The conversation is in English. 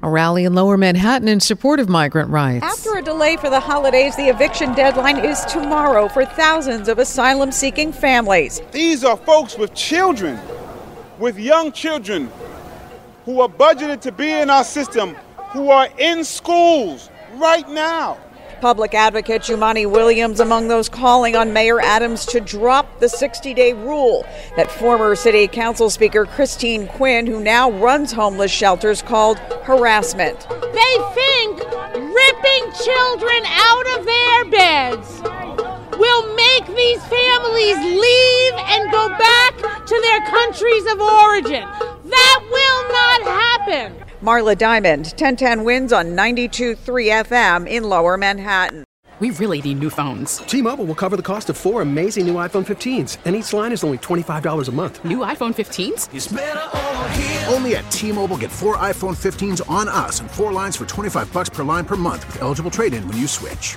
A rally in lower Manhattan in support of migrant rights. After a delay for the holidays, the eviction deadline is tomorrow for thousands of asylum seeking families. These are folks with children, with young children who are budgeted to be in our system, who are in schools right now. Public advocate Jumaane Williams among those calling on Mayor Adams to drop the 60 day rule that former City Council Speaker Christine Quinn, who now runs homeless shelters, called harassment. They think ripping children out of their beds will make these families leave and go back to their countries of origin. That will not happen. Marla Diamond, 1010 WINS on 92.3 FM in Lower Manhattan. We really need new phones. T-Mobile will cover the cost of four amazing new iPhone 15s, and each line is only $25 a month. New iPhone 15s? Only at T-Mobile get four iPhone 15s on us and four lines for 25 bucks per line per month with eligible trade-in when you switch.